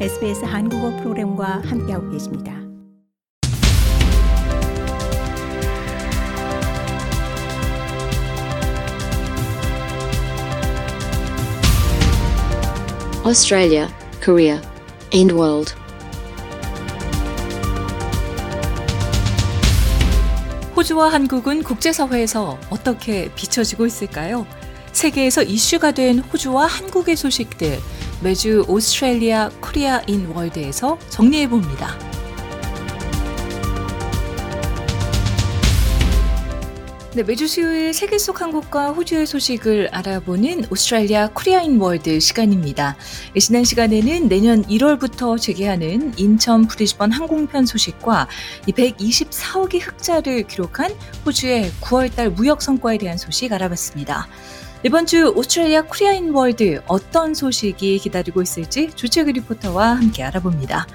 SBS 한국어 프로그램과 함께하고 계십니다. Australia, Korea, and world. 호주와 한국은 국제사회에서 어떻게 비춰지고 있을까요? 세계에서 이슈가 된 호주와 한국의 소식들 매주 Australia Korea in World에서 정리해 봅니다. 네, 매주 수요일 세계 속 한국과 호주의 소식을 알아보는 Australia Korea in World 시간입니다. 지난 시간에는 내년 1월부터 재개하는 인천 브리즈번 항공편 소식과 124억의 흑자를 기록한 호주의 9월달 무역 성과에 대한 소식 알아봤습니다. 이번 주 Australia Korea in World 어떤 소식이 기다리고 있을지 조채그 리포터와 함께 알아봅니다.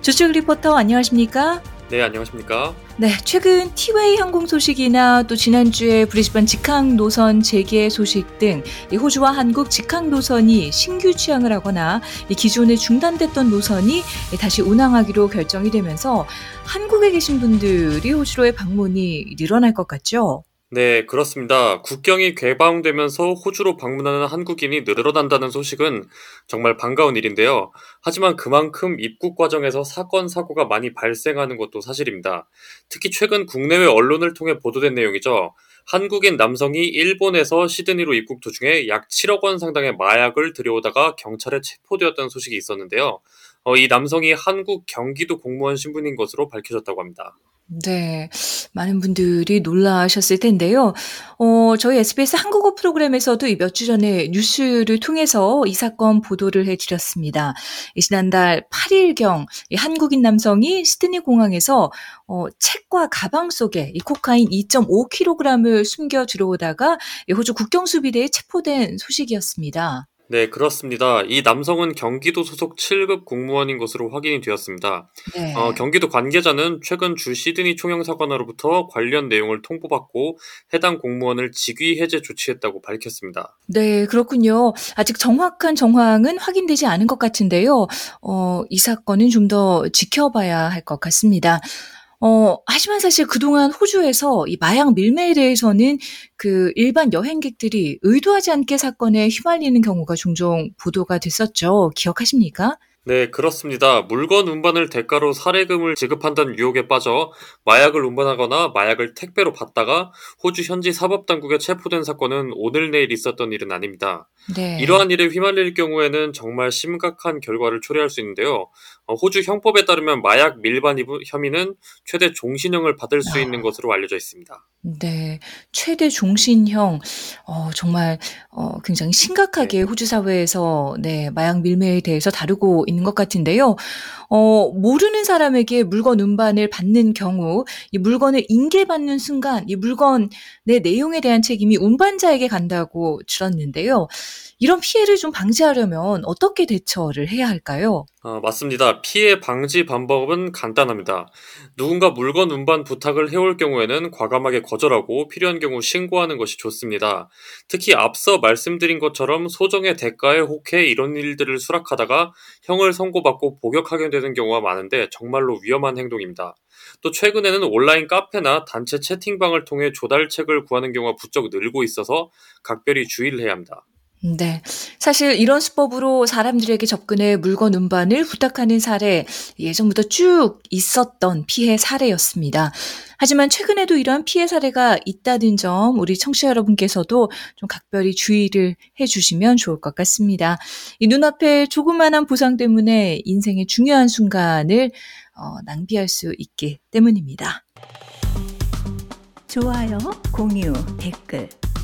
조채그 리포터 안녕하십니까? 네, 안녕하십니까? 네, 최근 티웨이 항공 소식이나 또 지난주에 브리즈번 직항 노선 재개 소식 등 호주와 한국 직항 노선이 신규 취항을 하거나 기존에 중단됐던 노선이 다시 운항하기로 결정이 되면서 한국에 계신 분들이 호주로의 방문이 늘어날 것 같죠? 네, 그렇습니다. 국경이 개방되면서 호주로 방문하는 한국인이 늘어난다는 소식은 정말 반가운 일인데요. 하지만 그만큼 입국 과정에서 사건, 사고가 많이 발생하는 것도 사실입니다. 특히 최근 국내외 언론을 통해 보도된 내용이죠. 한국인 남성이 일본에서 시드니로 입국 도중에 약 7억 원 상당의 마약을 들여오다가 경찰에 체포되었다는 소식이 있었는데요. 어, 이 남성이 한국 경기도 공무원 신분인 것으로 밝혀졌다고 합니다. 네. 많은 분들이 놀라셨을 텐데요. 어, 저희 SBS 한국어 프로그램에서도 몇 주 전에 뉴스를 통해서 이 사건 보도를 해드렸습니다. 지난달 8일경 한국인 남성이 시드니 공항에서 어, 책과 가방 속에 이 코카인 2.5kg을 숨겨 들어오다가 호주 국경수비대에 체포된 소식이었습니다. 네, 그렇습니다. 이 남성은 경기도 소속 7급 공무원인 것으로 확인이 되었습니다. 네. 어, 경기도 관계자는 최근 주 시드니 총영사관으로부터 관련 내용을 통보받고 해당 공무원을 직위 해제 조치했다고 밝혔습니다. 네, 그렇군요. 아직 정확한 정황은 확인되지 않은 것 같은데요. 어, 이 사건은 좀 더 지켜봐야 할 것 같습니다. 어, 하지만 사실 그동안 호주에서 이 마약 밀매에 대해서는 그 일반 여행객들이 의도하지 않게 사건에 휘말리는 경우가 종종 보도가 됐었죠. 기억하십니까? 네, 그렇습니다. 물건 운반을 대가로 사례금을 지급한다는 유혹에 빠져 마약을 운반하거나 마약을 택배로 받다가 호주 현지 사법당국에 체포된 사건은 오늘 내일 있었던 일은 아닙니다. 네. 이러한 일에 휘말릴 경우에는 정말 심각한 결과를 초래할 수 있는데요. 어, 호주 형법에 따르면 마약 밀반 혐의는 최대 종신형을 받을 수 있는 아. 것으로 알려져 있습니다. 네, 최대 종신형 어, 정말 어, 굉장히 심각하게 네. 호주 사회에서 네 마약 밀매에 대해서 다루고 있는 것 같은데요. 어, 모르는 사람에게 물건 운반을 받는 경우 이 물건을 인계받는 순간 이 물건의 내용에 대한 책임이 운반자에게 간다고 들었는데요. 이런 피해를 좀 방지하려면 어떻게 대처를 해야 할까요? 어, 맞습니다. 피해 방지 방법은 간단합니다. 누군가 물건 운반 부탁을 해올 경우에는 과감하게 거절하고 필요한 경우 신고하는 것이 좋습니다. 특히 앞서 말씀드린 것처럼 소정의 대가에 혹해 이런 일들을 수락하다가 형을 선고받고 복역하게 되는 경우가 많은데 정말로 위험한 행동입니다. 또 최근에는 온라인 카페나 단체 채팅방을 통해 조달책을 구하는 경우가 부쩍 늘고 있어서 각별히 주의를 해야 합니다. 네. 사실 이런 수법으로 사람들에게 접근해 물건 운반을 부탁하는 사례 예전부터 쭉 있었던 피해 사례였습니다. 하지만 최근에도 이러한 피해 사례가 있다는 점 우리 청취자 여러분께서도 좀 각별히 주의를 해 주시면 좋을 것 같습니다. 이 눈앞에 조그마한 보상 때문에 인생의 중요한 순간을 어, 낭비할 수 있기 때문입니다. 좋아요, 공유, 댓글